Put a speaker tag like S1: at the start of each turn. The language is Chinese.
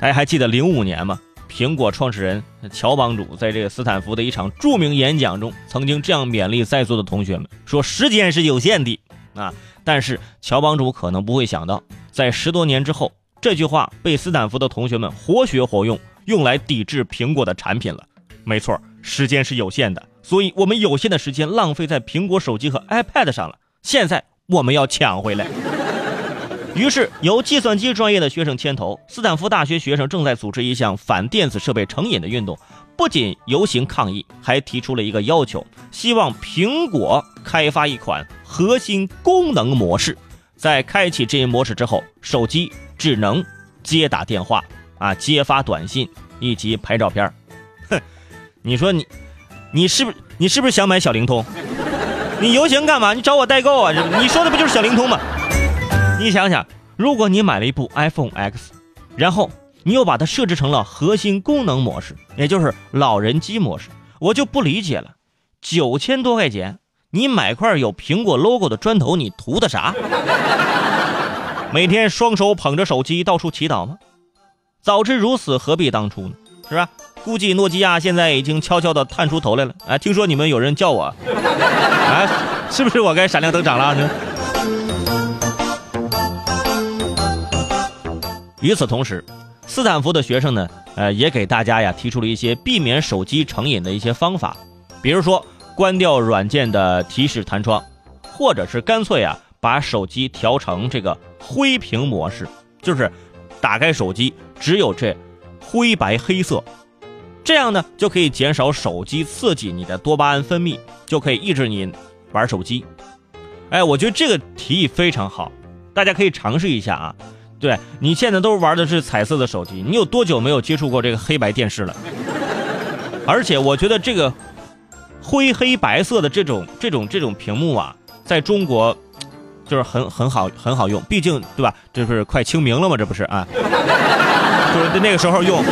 S1: 大家还记得零五年吗？苹果创始人乔帮主在这个斯坦福的一场著名演讲中，曾经这样勉励在座的同学们说：“时间是有限的啊！”但是乔帮主可能不会想到，在十多年之后，这句话被斯坦福的同学们活学活用，用来抵制苹果的产品了。没错，时间是有限的，所以我们有限的时间浪费在苹果手机和 iPad 上了。现在我们要抢回来。于是，由计算机专业的学生牵头，斯坦福大学学生正在组织一项反电子设备成瘾的运动。不仅游行抗议，还提出了一个要求，希望苹果开发一款核心功能模式，在开启这一模式之后，手机只能接打电话、啊接发短信以及拍照片。哼，你说你，你是不是你是不是想买小灵通？你游行干嘛？你找我代购啊？你说的不就是小灵通吗？你想想，如果你买了一部 iPhone X，然后你又把它设置成了核心功能模式，也就是老人机模式，我就不理解了。九千多块钱，你买块有苹果 logo 的砖头，你图的啥？每天双手捧着手机到处祈祷吗？早知如此，何必当初呢？是吧？估计诺基亚现在已经悄悄地探出头来了。哎，听说你们有人叫我，哎，是不是我该闪亮登场了？与此同时，斯坦福的学生呢，呃，也给大家呀提出了一些避免手机成瘾的一些方法，比如说关掉软件的提示弹窗，或者是干脆啊把手机调成这个灰屏模式，就是打开手机只有这灰白黑色，这样呢就可以减少手机刺激你的多巴胺分泌，就可以抑制你玩手机。哎，我觉得这个提议非常好，大家可以尝试一下啊。对你现在都玩的是彩色的手机，你有多久没有接触过这个黑白电视了？而且我觉得这个灰黑白色的这种这种这种屏幕啊，在中国就是很很好很好用，毕竟对吧？这不是快清明了吗？这不是啊，就是那个时候用。